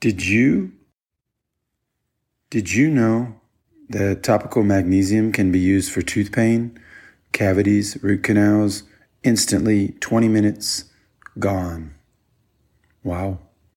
Did you did you know that topical magnesium can be used for tooth pain, cavities, root canals, instantly 20 minutes gone. Wow.